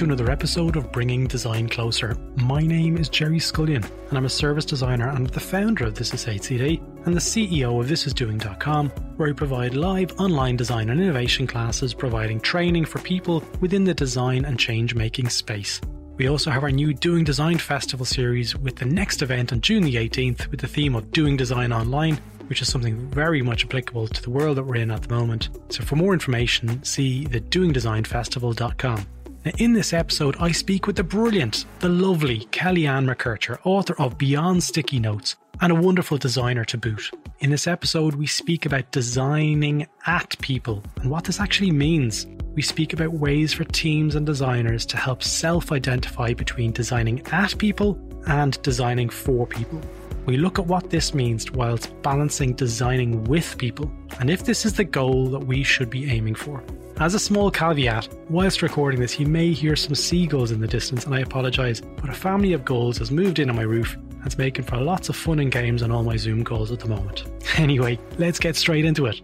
To another episode of Bringing Design Closer. My name is Gerry Scullion, and I'm a service designer and the founder of This Is HCD and the CEO of ThisIsDoing.com, where we provide live online design and innovation classes providing training for people within the design and change making space. We also have our new Doing Design Festival series with the next event on June the 18th with the theme of Doing Design Online, which is something very much applicable to the world that we're in at the moment. So for more information, see the doingdesignfestival.com. Now, in this episode, I speak with the brilliant, the lovely Kelly Ann McKercher, author of Beyond Sticky Notes and a wonderful designer to boot. In this episode, we speak about designing at people and what this actually means. We speak about ways for teams and designers to help self identify between designing at people and designing for people. We look at what this means whilst balancing designing with people, and if this is the goal that we should be aiming for. As a small caveat, whilst recording this, you may hear some seagulls in the distance, and I apologise, but a family of gulls has moved in on my roof and it's making for lots of fun and games on all my Zoom calls at the moment. Anyway, let's get straight into it.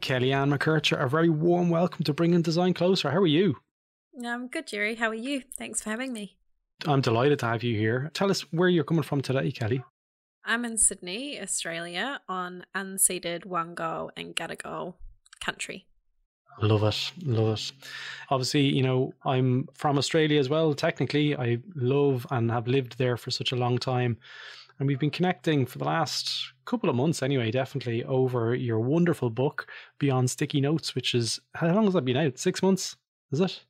Kelly Ann McKercher, a very warm welcome to Bringing Design Closer. How are you? I'm good, Gerry. How are you? Thanks for having me. I'm delighted to have you here. Tell us where you're coming from today, Kelly. I'm in Sydney, Australia, on unceded Wangal and Gadigal country. Love it. Love it. Obviously, you know, I'm from Australia as well. Technically, I love and have lived there for such a long time. And we've been connecting for the last couple of months, anyway, definitely over your wonderful book, Beyond Sticky Notes, which is how long has that been out? Six months? Is it?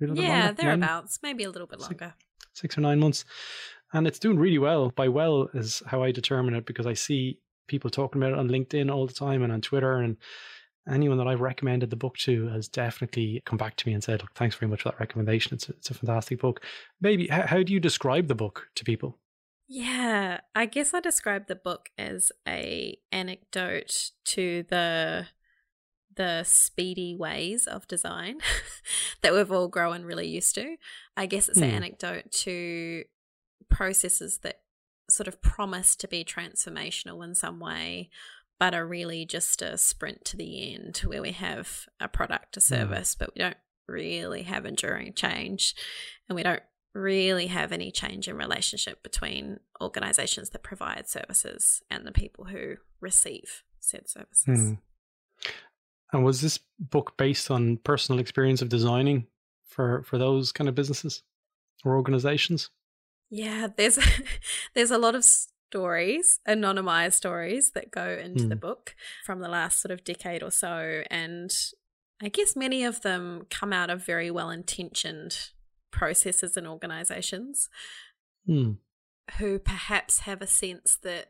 Yeah, thereabouts. Maybe a little bit longer. Six, six or nine months. And it's doing really well. By well is how I determine it because I see people talking about it on LinkedIn all the time and on Twitter and anyone that I've recommended the book to has definitely come back to me and said, Look, thanks very much for that recommendation. It's a, it's a fantastic book. Maybe, how, how do you describe the book to people? Yeah, I guess I describe the book as a anecdote to the the speedy ways of design that we've all grown really used to. I guess it's hmm. an anecdote to processes that sort of promise to be transformational in some way but are really just a sprint to the end where we have a product, a hmm. service, mm. but we don't really have enduring change and we don't really have any change in relationship between organizations that provide services and the people who receive said services. Mm. And was this book based on personal experience of designing for for those kind of businesses or organizations? Yeah, there's there's a lot of stories, anonymized stories that go into mm. the hmm. book from the last sort of decade or so. And I guess many of them come out of very well intentioned processes and organizations mm. who perhaps have a sense that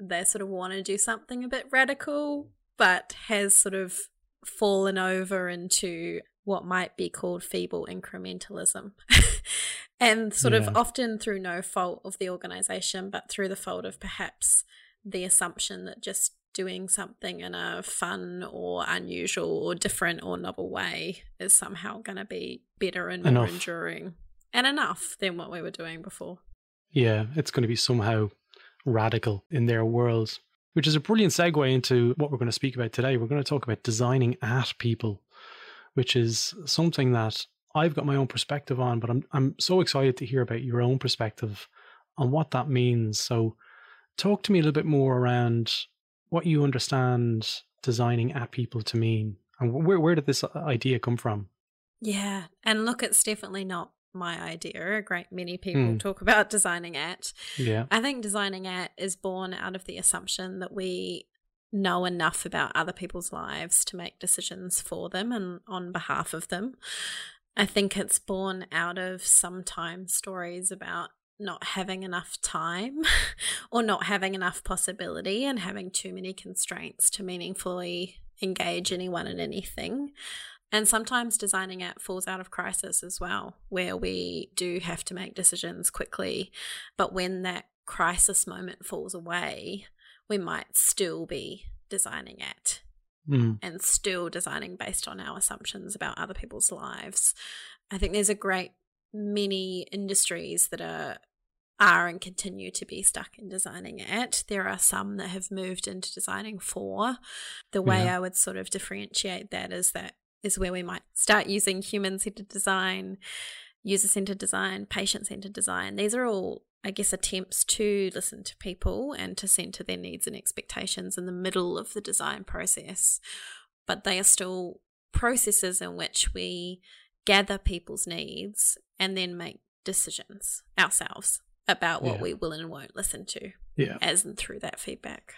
they sort of want to do something a bit radical, but has sort of fallen over into what might be called feeble incrementalism. and sort yeah. of often through no fault of the organization, but through the fault of perhaps the assumption that just doing something in a fun or unusual or different or novel way is somehow going to be better and enough. more enduring and enough than what we were doing before. Yeah, it's going to be somehow radical in their worlds, which is a brilliant segue into what we're going to speak about today. We're going to talk about designing at people, which is something that I've got my own perspective on, but I'm I'm so excited to hear about your own perspective on what that means. So talk to me a little bit more around what you understand designing at people to mean and where where did this idea come from? Yeah, and look, it's definitely not my idea. A great many people mm. talk about designing at. Yeah. I think designing at is born out of the assumption that we know enough about other people's lives to make decisions for them and on behalf of them. I think it's born out of sometimes stories about not having enough time or not having enough possibility and having too many constraints to meaningfully engage anyone in anything. And sometimes designing it falls out of crisis as well, where we do have to make decisions quickly. But when that crisis moment falls away, we might still be designing it mm. and still designing based on our assumptions about other people's lives. I think there's a great many industries that are are and continue to be stuck in designing it. There are some that have moved into designing for. The way yeah. I would sort of differentiate that is that is where we might start using human centered design, user centered design, patient centered design. These are all, I guess, attempts to listen to people and to center their needs and expectations in the middle of the design process. But they are still processes in which we gather people's needs and then make decisions ourselves about what yeah. we will and won't listen to. Yeah. As and through that feedback.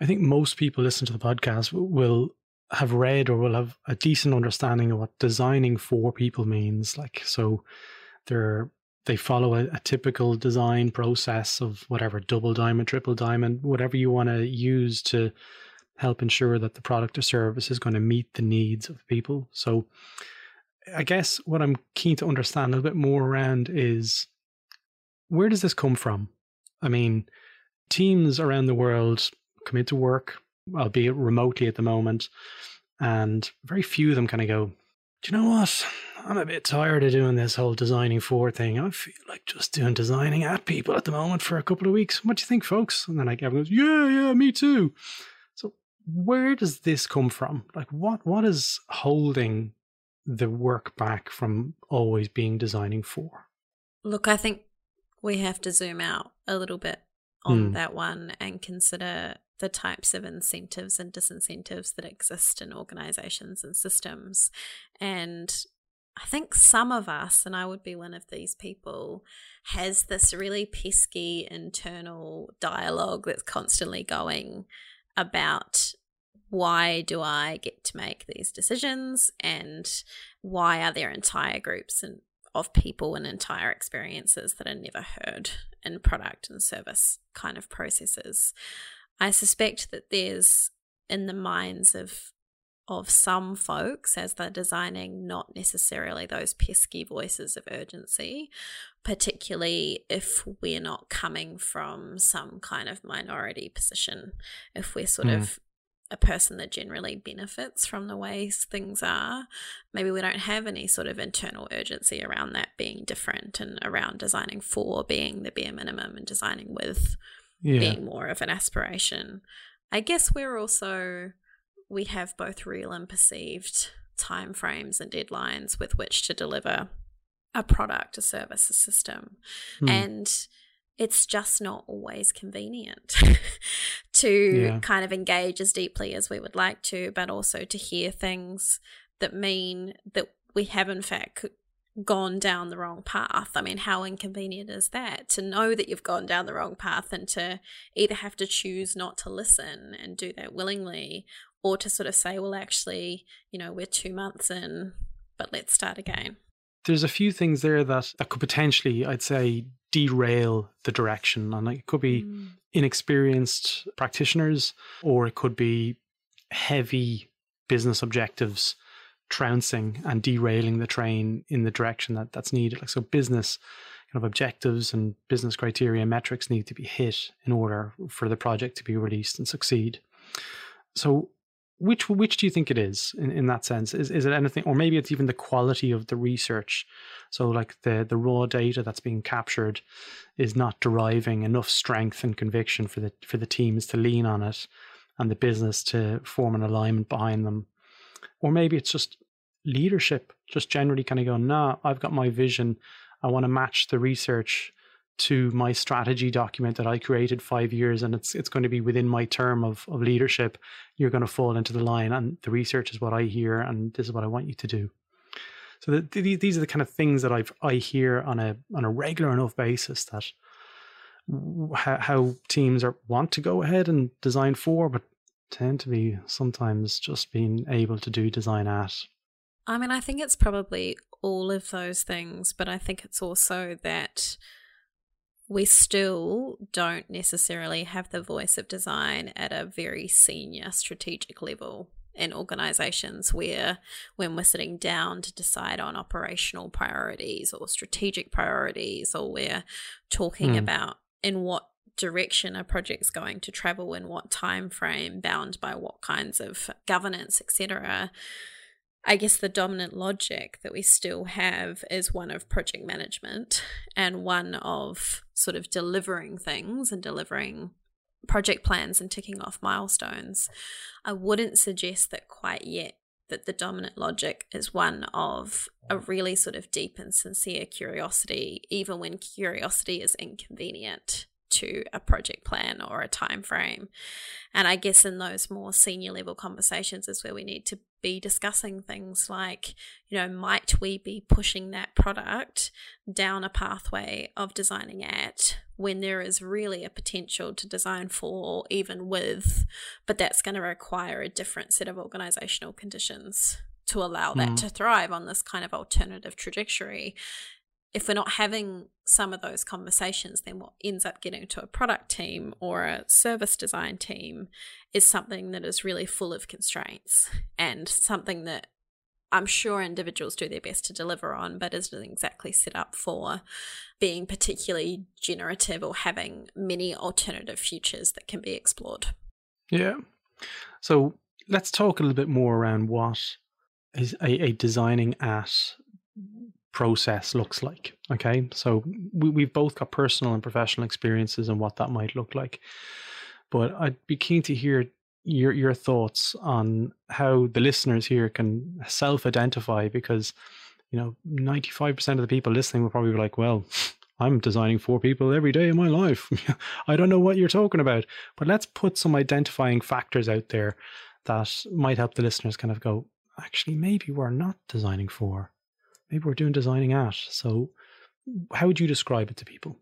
I think most people listen to the podcast will have read or will have a decent understanding of what designing for people means. Like so they're they follow a, a typical design process of whatever double diamond, triple diamond, whatever you want to use to help ensure that the product or service is going to meet the needs of people. So I guess what I'm keen to understand a little bit more around is where does this come from? I mean, teams around the world come into work, albeit remotely at the moment, and very few of them kind of go, Do you know what? I'm a bit tired of doing this whole designing for thing. I feel like just doing designing at people at the moment for a couple of weeks. What do you think, folks? And then like everyone goes, Yeah, yeah, me too. So where does this come from? Like what what is holding the work back from always being designing for? Look, I think we have to zoom out a little bit on mm. that one and consider the types of incentives and disincentives that exist in organizations and systems. And I think some of us, and I would be one of these people, has this really pesky internal dialogue that's constantly going about why do I get to make these decisions and why are there entire groups and of people and entire experiences that are never heard in product and service kind of processes. I suspect that there's in the minds of of some folks as they're designing not necessarily those pesky voices of urgency particularly if we're not coming from some kind of minority position if we're sort mm. of a person that generally benefits from the ways things are, maybe we don't have any sort of internal urgency around that being different and around designing for being the bare minimum and designing with yeah. being more of an aspiration. I guess we're also we have both real and perceived time frames and deadlines with which to deliver a product, a service, a system. Mm. And it's just not always convenient to yeah. kind of engage as deeply as we would like to, but also to hear things that mean that we have, in fact, gone down the wrong path. I mean, how inconvenient is that to know that you've gone down the wrong path and to either have to choose not to listen and do that willingly or to sort of say, well, actually, you know, we're two months in, but let's start again. There's a few things there that, that could potentially, I'd say, derail the direction. And it could be mm. inexperienced practitioners, or it could be heavy business objectives trouncing and derailing the train in the direction that that's needed. Like so, business kind of objectives and business criteria and metrics need to be hit in order for the project to be released and succeed. So, which which do you think it is in, in that sense? Is is it anything, or maybe it's even the quality of the research? So like the the raw data that's being captured is not deriving enough strength and conviction for the for the teams to lean on it, and the business to form an alignment behind them, or maybe it's just leadership, just generally kind of going, nah, I've got my vision. I want to match the research to my strategy document that I created five years, and it's it's going to be within my term of of leadership. You're going to fall into the line, and the research is what I hear, and this is what I want you to do. So the, the, these are the kind of things that I I hear on a on a regular enough basis that how, how teams are want to go ahead and design for, but tend to be sometimes just being able to do design at. I mean, I think it's probably all of those things, but I think it's also that we still don't necessarily have the voice of design at a very senior strategic level in organizations where when we're sitting down to decide on operational priorities or strategic priorities or we're talking mm. about in what direction a project's going to travel in what time frame bound by what kinds of governance etc I guess the dominant logic that we still have is one of project management and one of sort of delivering things and delivering project plans and ticking off milestones. I wouldn't suggest that quite yet that the dominant logic is one of a really sort of deep and sincere curiosity, even when curiosity is inconvenient to a project plan or a time frame. And I guess in those more senior level conversations is where we need to be discussing things like, you know, might we be pushing that product down a pathway of designing at when there is really a potential to design for, or even with, but that's going to require a different set of organizational conditions to allow that mm. to thrive on this kind of alternative trajectory if we're not having some of those conversations, then what ends up getting to a product team or a service design team is something that is really full of constraints and something that I'm sure individuals do their best to deliver on, but isn't exactly set up for being particularly generative or having many alternative futures that can be explored. Yeah. So let's talk a little bit more around what is a, a designing at process looks like. Okay, so we, we've both got personal and professional experiences and what that might look like. But I'd be keen to hear your your thoughts on how the listeners here can self-identify because you know 95% of the people listening will probably be like well i'm designing for people every day of my life i don't know what you're talking about but let's put some identifying factors out there that might help the listeners kind of go actually maybe we're not designing for maybe we're doing designing at. So, how would you describe it to people?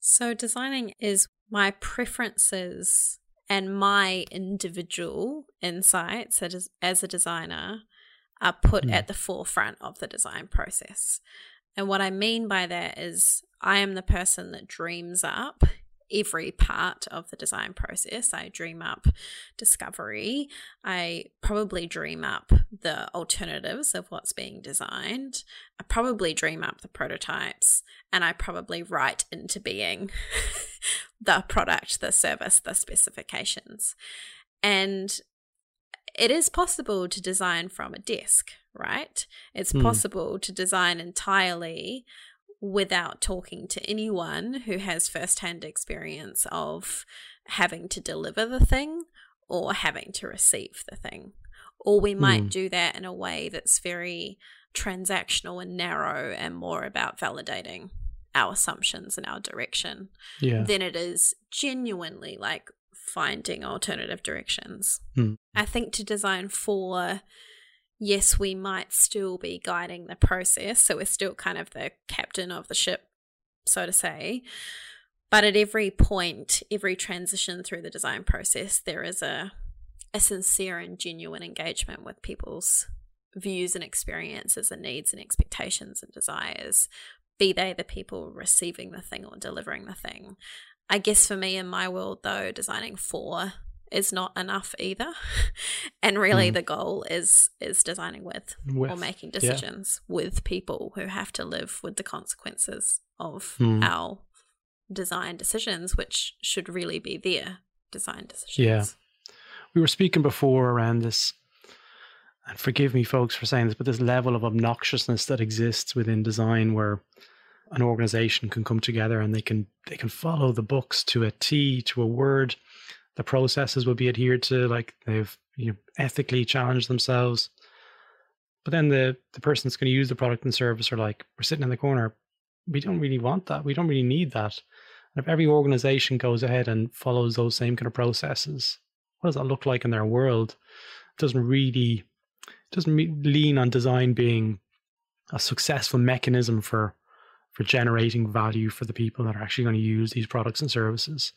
So, designing is my preferences and my individual insights as, as a designer are put mm. at the forefront of the design process. And what I mean by that is, I am the person that dreams up every part of the design process. I dream up discovery. I probably dream up the alternatives of what's being designed. I probably dream up the prototypes and I probably write into being the product, the service, the specifications. And it is possible to design from a desk, right? It's mm. possible to design entirely without talking to anyone who has firsthand experience of having to deliver the thing or having to receive the thing. Or we might mm. do that in a way that's very transactional and narrow and more about validating our assumptions and our direction yeah. than it is genuinely like finding alternative directions. Mm. I think to design for yes, we might still be guiding the process. So we're still kind of the captain of the ship, so to say. But at every point, every transition through the design process, there is a, a sincere and genuine engagement with people's views and experiences and needs and expectations and desires, be they the people receiving the thing or delivering the thing. I guess for me in my world, though, designing for is not enough either. and really mm. the goal is is designing with, with or making decisions yeah. with people who have to live with the consequences of mm. our design decisions, which should really be their design decisions. Yeah. We were speaking before around this and forgive me folks for saying this, but this level of obnoxiousness that exists within design where an organization can come together and they can they can follow the books to a T to a word the processes will be adhered to, like they've you know ethically challenged themselves. But then the the person that's going to use the product and service are like, we're sitting in the corner. We don't really want that. We don't really need that. And if every organization goes ahead and follows those same kind of processes, what does that look like in their world? It doesn't really it doesn't lean on design being a successful mechanism for for generating value for the people that are actually going to use these products and services.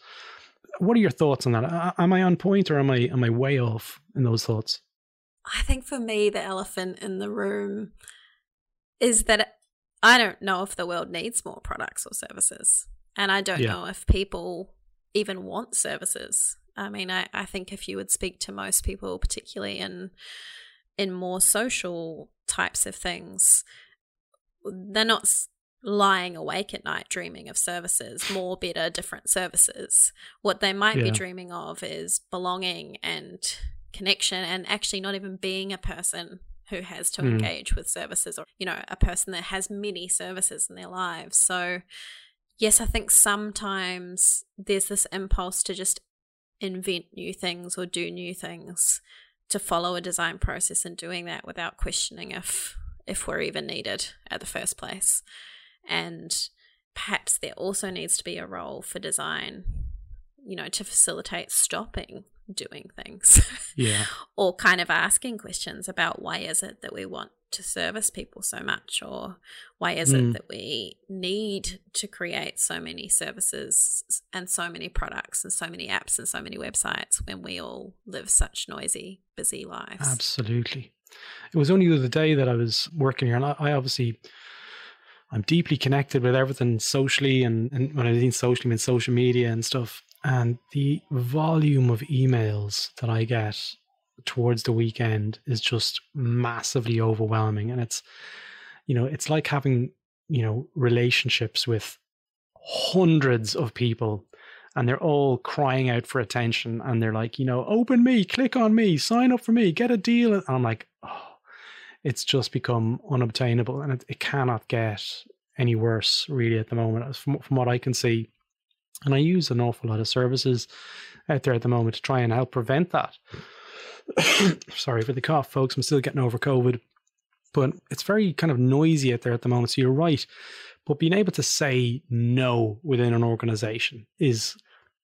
What are your thoughts on that? Am I on point or am I am I way off in those thoughts? I think for me, the elephant in the room is that I don't know if the world needs more products or services. And I don't yeah. know if people even want services. I mean, I, I think if you would speak to most people, particularly in in more social types of things, they're not lying awake at night dreaming of services, more, better, different services. What they might yeah. be dreaming of is belonging and connection and actually not even being a person who has to mm. engage with services or, you know, a person that has many services in their lives. So, yes, I think sometimes there's this impulse to just invent new things or do new things to follow a design process and doing that without questioning if if we're even needed at the first place. And perhaps there also needs to be a role for design, you know, to facilitate stopping doing things. Yeah. or kind of asking questions about why is it that we want to service people so much or why is mm. it that we need to create so many services and so many products and so many apps and so many websites when we all live such noisy busy lives absolutely it was only the other day that i was working here and i, I obviously i'm deeply connected with everything socially and, and when i mean socially I mean social media and stuff and the volume of emails that I get towards the weekend is just massively overwhelming. And it's, you know, it's like having, you know, relationships with hundreds of people and they're all crying out for attention and they're like, you know, open me, click on me, sign up for me, get a deal. And I'm like, oh, it's just become unobtainable and it, it cannot get any worse really at the moment from, from what I can see. And I use an awful lot of services out there at the moment to try and help prevent that. Sorry for the cough, folks. I'm still getting over COVID. But it's very kind of noisy out there at the moment. So you're right. But being able to say no within an organization is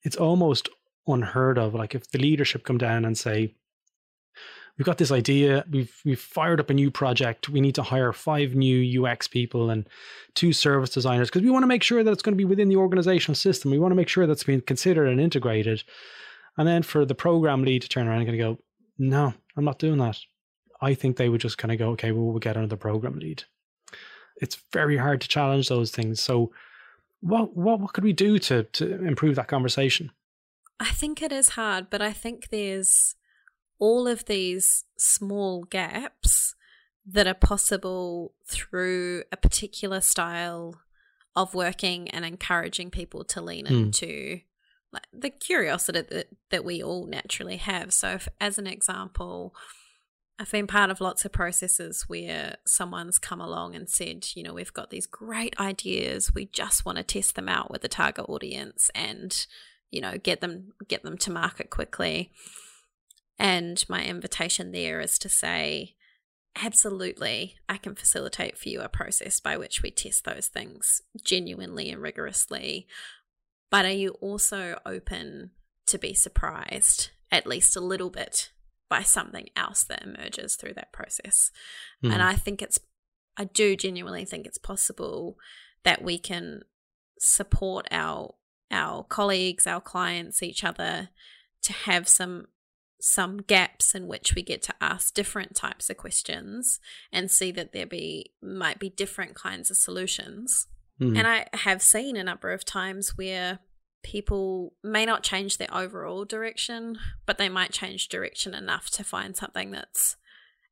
it's almost unheard of. Like if the leadership come down and say, we've got this idea. We've we've fired up a new project. We need to hire five new UX people and two service designers because we want to make sure that it's going to be within the organizational system. We want to make sure that's being considered and integrated. And then for the program lead to turn around and go, no, I'm not doing that. I think they would just kind of go, okay, well, we'll get another program lead. It's very hard to challenge those things. So, what what what could we do to to improve that conversation? I think it is hard, but I think there's all of these small gaps that are possible through a particular style of working and encouraging people to lean mm. into like, the curiosity that, that we all naturally have. So, if, as an example, I've been part of lots of processes where someone's come along and said, you know, we've got these great ideas. We just want to test them out with the target audience and, you know, get them get them to market quickly. And my invitation there is to say, absolutely, I can facilitate for you a process by which we test those things genuinely and rigorously. But are you also open to be surprised, at least a little bit, by something else that emerges through that process? Mm. And hmm. I think it's, I do genuinely think it's possible that we can support our our colleagues, our clients, each other to have some some gaps in which we get to ask different types of questions and see that there be might be different kinds of solutions. Mm. And I have seen a number of times where people may not change their overall direction, but they might change direction enough to find something that's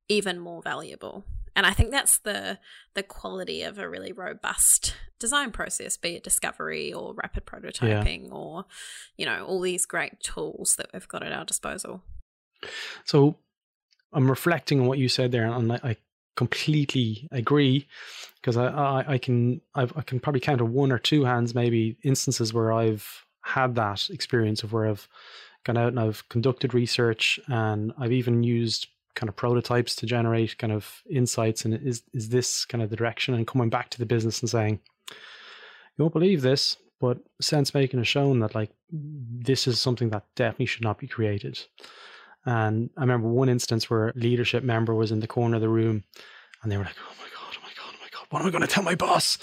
even more valuable. And I think that's the the quality of a really robust design process, be it discovery or rapid prototyping yeah. or, you know, all these great tools that we've got at our disposal. So I'm reflecting on what you said there, and I completely agree because I, I, I can I've, I can probably count on one or two hands maybe instances where I've had that experience of where I've gone out and I've conducted research and I've even used kind of prototypes to generate kind of insights and is is this kind of the direction? And coming back to the business and saying you won't believe this but sense making has shown that like this is something that definitely should not be created and I remember one instance where a leadership member was in the corner of the room and they were like, oh my God, oh my God, oh my God, what am I going to tell my boss?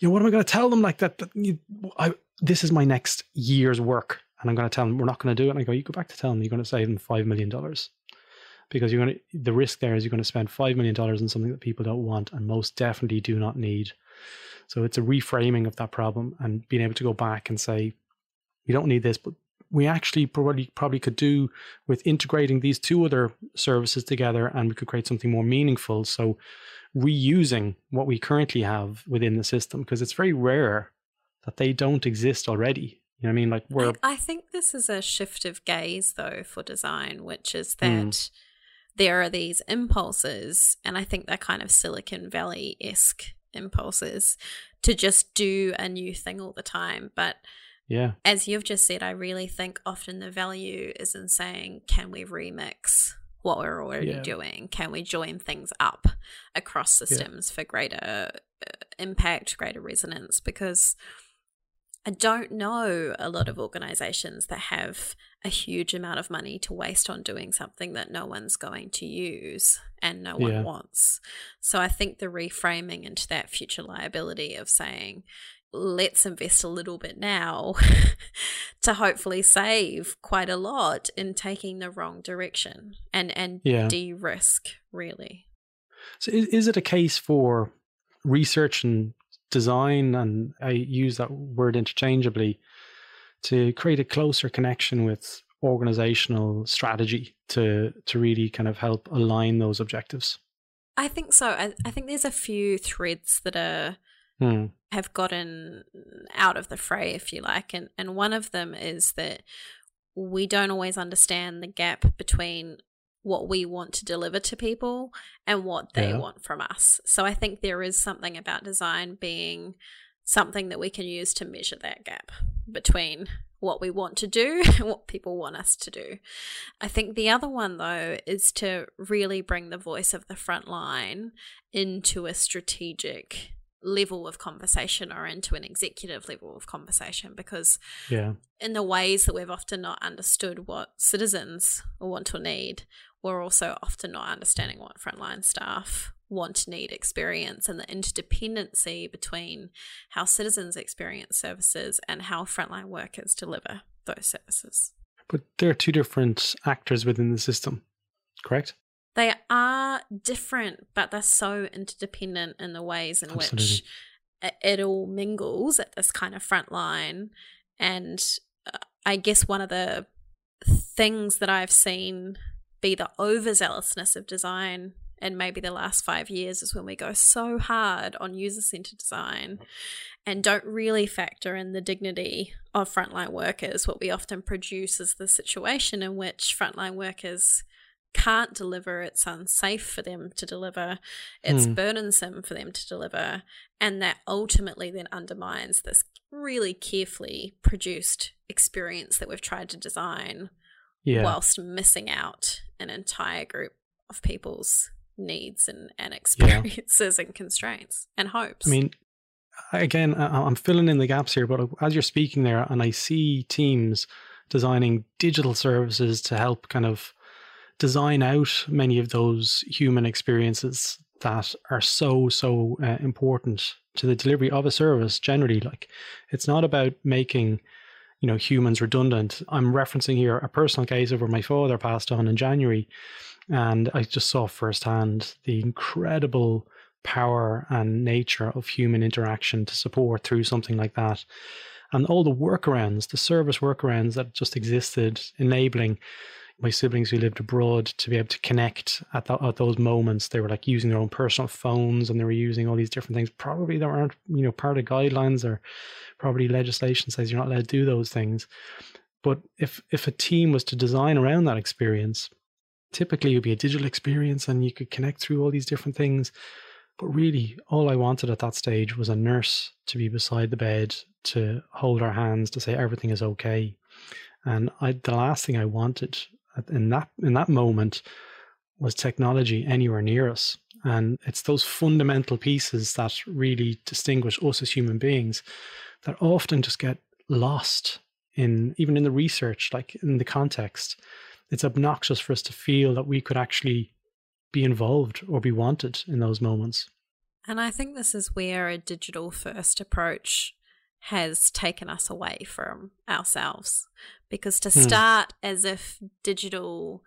You know, what am I going to tell them like that? that you, I, this is my next year's work and I'm going to tell them we're not going to do it. And I go, you go back to tell them you're going to save them $5 million because you're going to, the risk there is you're going to spend $5 million on something that people don't want and most definitely do not need. So it's a reframing of that problem and being able to go back and say, we don't need this, but we actually probably probably could do with integrating these two other services together and we could create something more meaningful. So reusing what we currently have within the system because it's very rare that they don't exist already. You know what I mean? Like we're I, I think this is a shift of gaze though for design, which is that mm. there are these impulses, and I think they're kind of Silicon Valley esque impulses to just do a new thing all the time. But yeah. As you've just said, I really think often the value is in saying, can we remix what we're already yeah. doing? Can we join things up across systems yeah. for greater uh, impact, greater resonance? Because I don't know a lot of organizations that have a huge amount of money to waste on doing something that no one's going to use and no one yeah. wants. So I think the reframing into that future liability of saying, let's invest a little bit now to hopefully save quite a lot in taking the wrong direction and and yeah. de-risk really so is, is it a case for research and design and i use that word interchangeably to create a closer connection with organizational strategy to to really kind of help align those objectives i think so i, I think there's a few threads that are hmm. Have gotten out of the fray, if you like. And, and one of them is that we don't always understand the gap between what we want to deliver to people and what they yeah. want from us. So I think there is something about design being something that we can use to measure that gap between what we want to do and what people want us to do. I think the other one, though, is to really bring the voice of the front line into a strategic level of conversation or into an executive level of conversation because yeah. in the ways that we've often not understood what citizens want or need we're also often not understanding what frontline staff want need experience and the interdependency between how citizens experience services and how frontline workers deliver those services. But there are two different actors within the system correct they are different, but they're so interdependent in the ways in Absolutely. which it, all mingles at this kind of front line. And uh, I guess one of the things that I've seen be the overzealousness of design and maybe the last five years is when we go so hard on user centered design and don't really factor in the dignity of frontline workers. What we often produce is the situation in which frontline workers can't deliver, it's unsafe for them to deliver, it's mm. burdensome for them to deliver, and that ultimately then undermines this really carefully produced experience that we've tried to design yeah. whilst missing out an entire group of people's needs and, and experiences yeah. and constraints and hopes. I mean, again, I'm filling in the gaps here, but as you're speaking there, and I see teams designing digital services to help kind of design out many of those human experiences that are so so uh, important to the delivery of a service generally. Like it's not about making you know humans redundant. I'm referencing here a personal case of where my father passed on in january and i just saw firsthand the incredible power and nature of human interaction to support through something like that. And all the workarounds the service workarounds that just existed enabling my siblings who lived abroad to be able to connect at, the, at those moments. They were like using their own personal phones and they were using all these different things. Probably there aren't, you know, part of guidelines or probably legislation says you're not allowed to do those things. But if if a team was to design around that experience, typically it would be a digital experience and you could connect through all these different things. But really, all I wanted at that stage was a nurse to be beside the bed, to hold our hands, to say everything is okay. And I, the last thing I wanted in that in that moment was technology anywhere near us. And it's those fundamental pieces that really distinguish us as human beings that often just get lost in even in the research, like in the context. It's obnoxious for us to feel that we could actually be involved or be wanted in those moments. And I think this is where a digital first approach has taken us away from ourselves. Because to hmm. start as if digital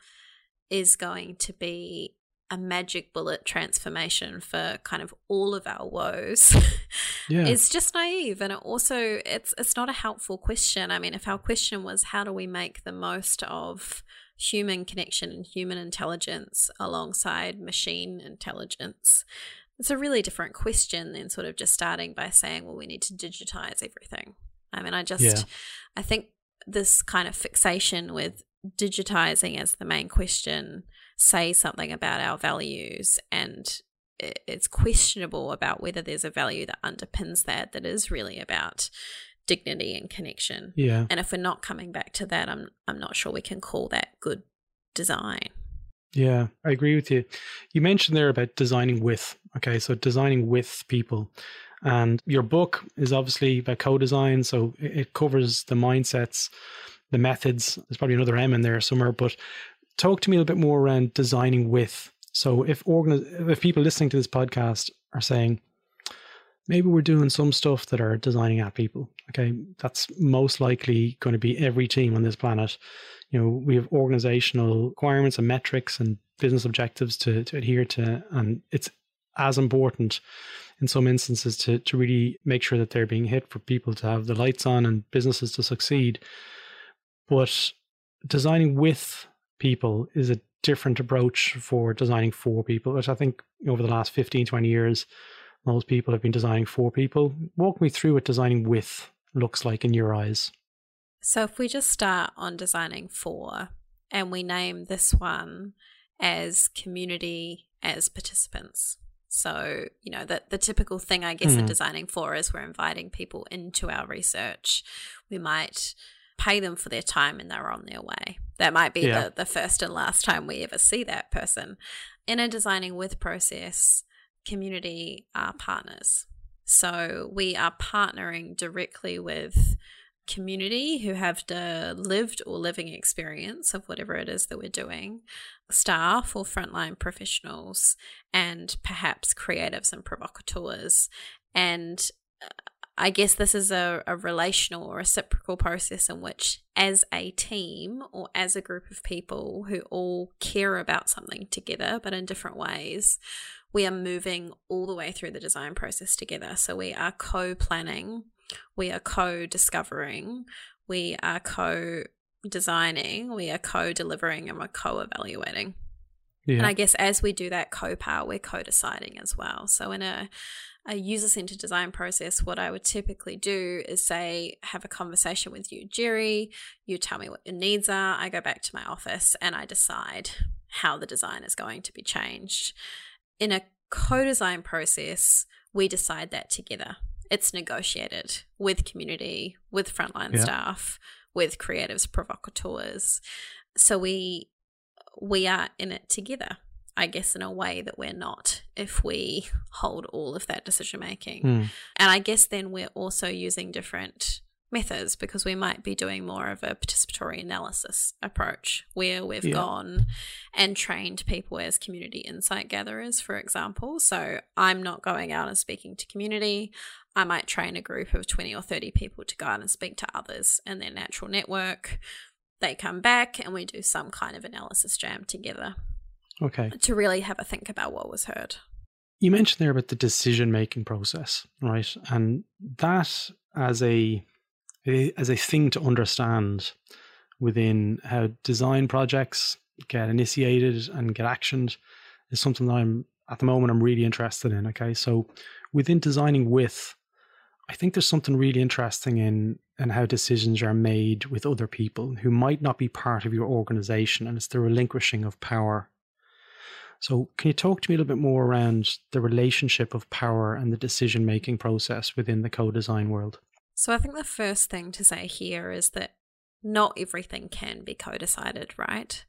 is going to be a magic bullet transformation for kind of all of our woes yeah. is just naive and it also it's it's not a helpful question i mean if our question was how do we make the most of human connection and human intelligence alongside machine intelligence it's a really different question than sort of just starting by saying well we need to digitize everything i mean i just yeah. i think this kind of fixation with digitizing as the main question say something about our values and it's questionable about whether there's a value that underpins that that is really about dignity and connection. Yeah. And if we're not coming back to that, I'm I'm not sure we can call that good design. Yeah, I agree with you. You mentioned there about designing with. Okay, so designing with people. And your book is obviously about co-design, so it covers the mindsets, the methods. There's probably another M in there somewhere, but talk to me a little bit more around designing with. So if organi- if people listening to this podcast are saying, maybe we're doing some stuff that are designing at people. Okay, that's most likely going to be every team on this planet. You know, we have organizational requirements and metrics and business objectives to, to adhere to, and it's as important in some instances to to really make sure that they're being hit for people to have the lights on and businesses to succeed. But designing with people is a different approach for designing for people, which I think over the last 15, 20 years, most people have been designing for people. Walk me through what designing with looks like in your eyes. So, if we just start on designing for, and we name this one as community as participants. So, you know, the, the typical thing, I guess, mm. in designing for is we're inviting people into our research. We might pay them for their time and they're on their way. That might be yeah. the, the first and last time we ever see that person. In a designing with process, community are partners. So we are partnering directly with community who have the lived or living experience of whatever it is that we're doing, staff or frontline professionals, and perhaps creatives and provocateurs. And uh, I guess this is a, a relational or reciprocal process in which, as a team or as a group of people who all care about something together, but in different ways, we are moving all the way through the design process together. So we are co planning, we are co discovering, we are co designing, we are co delivering, and we're co evaluating. Yeah. And I guess as we do that co power, we're co deciding as well. So in a a user centered design process, what I would typically do is say, have a conversation with you, Gerry. You tell me what your needs are. I go back to my office and I decide how the design is going to be changed. In a co design process, we decide that together. It's negotiated with community, with frontline yeah. staff, with creatives, provocateurs. So we we are in it together. I guess, in a way that we're not if we hold all of that decision making. Mm. And I guess then we're also using different methods because we might be doing more of a participatory analysis approach where we've yeah. gone and trained people as community insight gatherers, for example. So I'm not going out and speaking to community. I might train a group of 20 or 30 people to go out and speak to others in their natural network. They come back and we do some kind of analysis jam together. Okay. To really have a think about what was heard. You mentioned there about the decision making process, right? And that as a as a thing to understand within how design projects get initiated and get actioned is something that I'm at the moment I'm really interested in. Okay. So within designing with, I think there's something really interesting in in how decisions are made with other people who might not be part of your organization and it's the relinquishing of power so, can you talk to me a little bit more around the relationship of power and the decision making process within the co design world? So, I think the first thing to say here is that not everything can be co decided, right?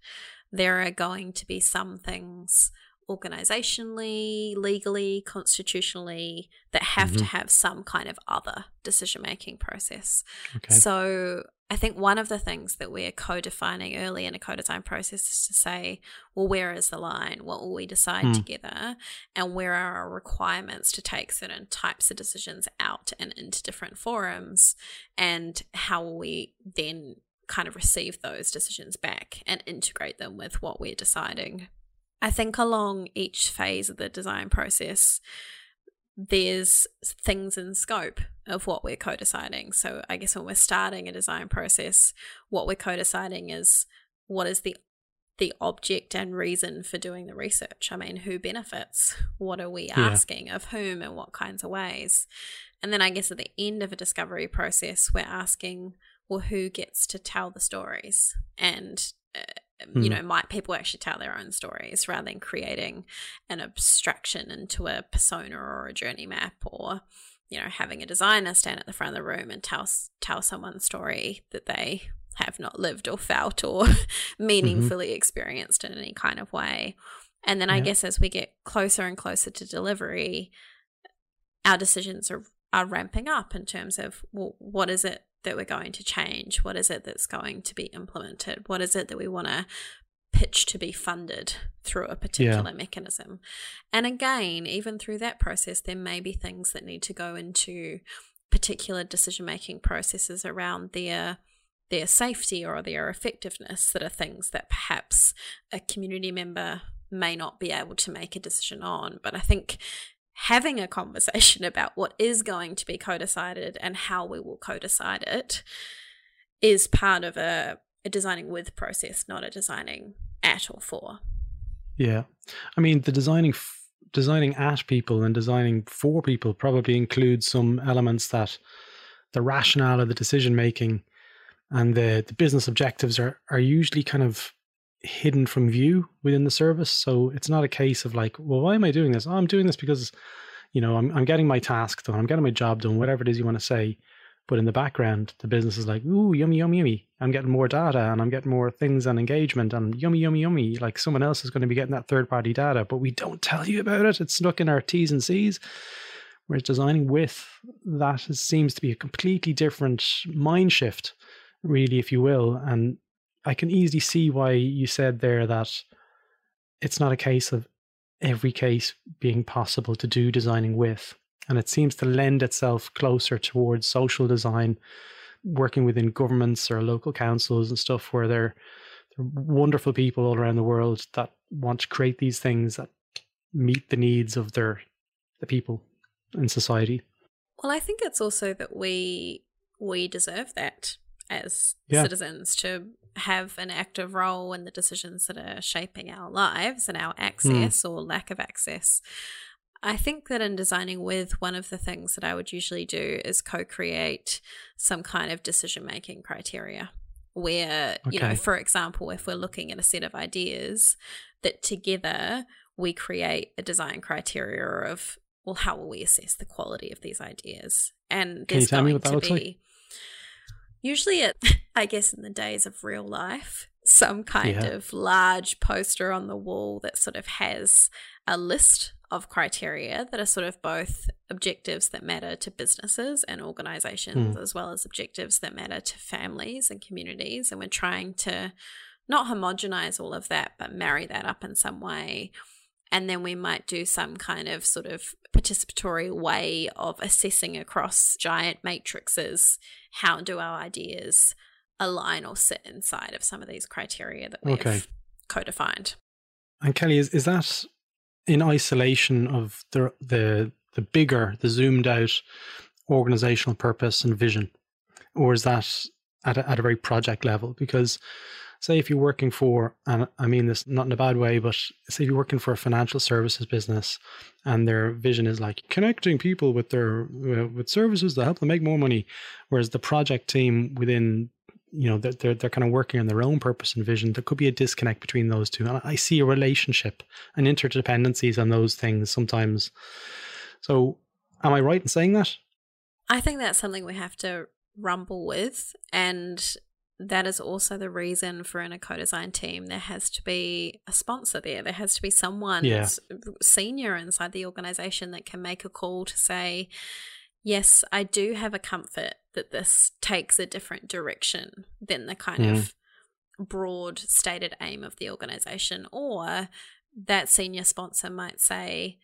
There are going to be some things organizationally, legally, constitutionally that have mm-hmm. to have some kind of other decision making process. Okay. So, I think one of the things that we're co defining early in a co design process is to say, well, where is the line? What will we decide mm. together? And where are our requirements to take certain types of decisions out and into different forums? And how will we then kind of receive those decisions back and integrate them with what we're deciding? I think along each phase of the design process, there's things in scope of what we're co-deciding. So I guess when we're starting a design process, what we're co-deciding is what is the the object and reason for doing the research. I mean, who benefits? What are we asking yeah. of whom and what kinds of ways? And then I guess at the end of a discovery process, we're asking, well, who gets to tell the stories? And. You hmm. know, might people actually tell their own stories rather than creating an abstraction into a persona or a journey map or you know having a designer stand at the front of the room and tell tell someone's story that they have not lived or felt or meaningfully mm-hmm. experienced in any kind of way. And then yeah. I guess as we get closer and closer to delivery, our decisions are are ramping up in terms of well, what is it that we're going to change? What is it that's going to be implemented? What is it that we want to pitch to be funded through a particular yeah. mechanism? And again, even through that process, there may be things that need to go into particular decision making processes around their their safety or their effectiveness that are things that perhaps a community member may not be able to make a decision on. But I think having a conversation about what is going to be co-decided and how we will co-decide it is part of a, a designing with process, not a designing at or for. Yeah, I mean the designing f- designing at people and designing for people probably includes some elements that the rationale of the decision making and the the business objectives are are usually kind of hidden from view within the service. So it's not a case of like, well, why am I doing this? Oh, I'm doing this because, you know, I'm I'm getting my task done, I'm getting my job done, whatever it is you want to say. But in the background, the business is like, ooh, yummy, yummy, yummy. I'm getting more data and I'm getting more things and engagement and yummy, yummy, yummy. Like someone else is going to be getting that third party data, but we don't tell you about it. It's stuck in our T's and C's. Whereas designing with that seems to be a completely different mind shift, really, if you will. And I can easily see why you said there that it's not a case of every case being possible to do designing with. And it seems to lend itself closer towards social design, working within governments or local councils and stuff where they're, they're wonderful people all around the world that want to create these things that meet the needs of their the people in society. Well, I think it's also that we we deserve that as yeah. citizens to have an active role in the decisions that are shaping our lives and our access mm. or lack of access. I think that in designing with, one of the things that I would usually do is co create some kind of decision making criteria. Where, okay. you know, for example, if we're looking at a set of ideas, that together we create a design criteria of, well, how will we assess the quality of these ideas? And Can you tell me what that looks be, like? Usually, it, I guess, in the days of real life, some kind yeah. of large poster on the wall that sort of has a list of criteria that are sort of both objectives that matter to businesses and organizations, mm. as well as objectives that matter to families and communities. And we're trying to not homogenize all of that, but marry that up in some way and then we might do some kind of sort of participatory way of assessing across giant matrices how do our ideas align or sit inside of some of these criteria that we've okay. co-defined. And Kelly, is, is that in isolation of the the the bigger, the zoomed out organizational purpose and vision, or is that at a, at a very project level? Because say if you're working for, and I mean this not in a bad way, but say if you're working for a financial services business, and their vision is like connecting people with their uh, with services that help them make more money, whereas the project team within you know they're, they're, they're kind of working on their own purpose and vision there could be a disconnect between those two. And i see a relationship and interdependencies on those things sometimes. So am i right in saying that? I think that's something we have to rumble with and that is also the reason for in a co-design team there has to be a sponsor there there has to be someone yeah. senior inside the organization that can make a call to say yes, I do have a comfort that this takes a different direction than the kind mm. of broad stated aim of the organization. Or that senior sponsor might say,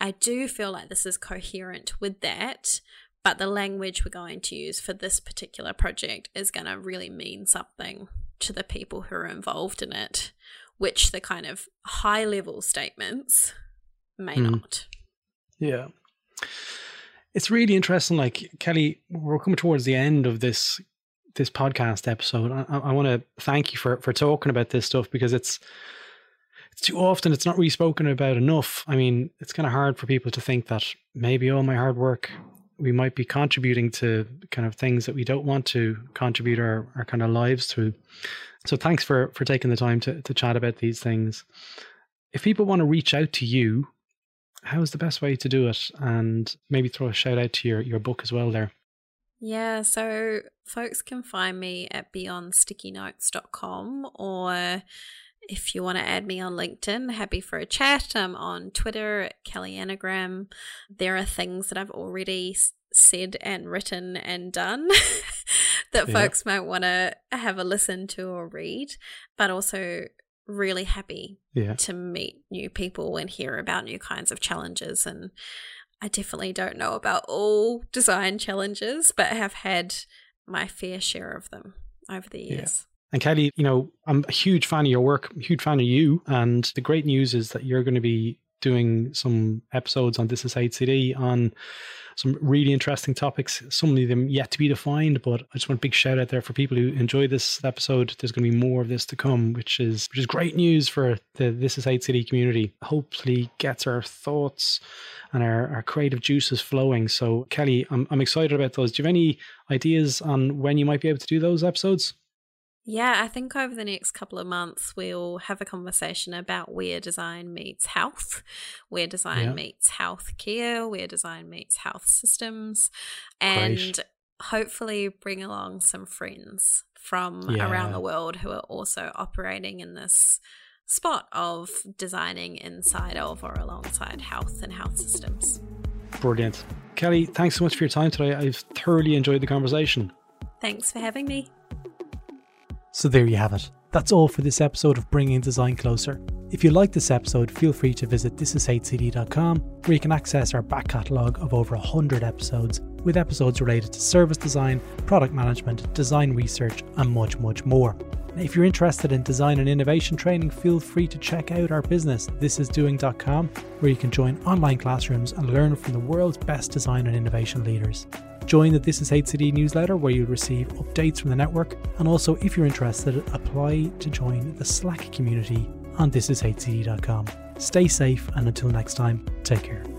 I do feel like this is coherent with that, but the language we're going to use for this particular project is going to really mean something to the people who are involved in it, which the kind of high level statements may mm. not. Yeah it's really interesting. Like Kelly, we're coming towards the end of this this podcast episode. I, I want to thank you for for talking about this stuff because it's it's too often it's not really spoken about enough. I mean, it's kind of hard for people to think that maybe all my hard work we might be contributing to kind of things that we don't want to contribute our, our kind of lives to. So thanks for for taking the time to to chat about these things. If people want to reach out to you how's the best way to do it? And maybe throw a shout out to your, your book as well there. Yeah, so folks can find me at beyondstickynotes.com or if you want to add me on LinkedIn, happy for a chat. I'm on Twitter at Kelly Anagram. There are things that I've already said and written and done that yeah. folks might want to have a listen to or read, but also really happy yeah. to meet new people and hear about new kinds of challenges. And I definitely don't know about all design challenges, but have had my fair share of them over the years. Yeah. And Kelly, you know, I'm a huge fan of your work, huge fan of you. And the great news is that you're going to be doing some episodes on This Is HCD on some really interesting topics, some of them yet to be defined. But I just want a big shout out there for people who enjoy this episode. There's going to be more of this to come, which is which is great news for the This Is HCD community. Hopefully, gets our thoughts and our, our creative juices flowing. So, Kelly, I'm I'm excited about those. Do you have any ideas on when you might be able to do those episodes? Yeah, I think over the next couple of months, we'll have a conversation about where design meets health, where design yeah. meets healthcare, where design meets health systems, and Great. hopefully bring along some friends from yeah. around the world who are also operating in this spot of designing inside of or alongside health and health systems. Brilliant. Kelly, thanks so much for your time today. I've thoroughly enjoyed the conversation. Thanks for having me. So there you have it. That's all for this episode of Bringing Design Closer. If you like this episode, feel free to visit thisishcd.com where you can access our back catalogue of over 100 episodes with episodes related to service design, product management, design research, and much, much more. If you're interested in design and innovation training, feel free to check out our business, thisisdoing.com, where you can join online classrooms and learn from the world's best design and innovation leaders. Join the This Is HCD newsletter where you'll receive updates from the network. And also, if you're interested, apply to join the Slack community on thisishcd.com. Stay safe, and until next time, take care.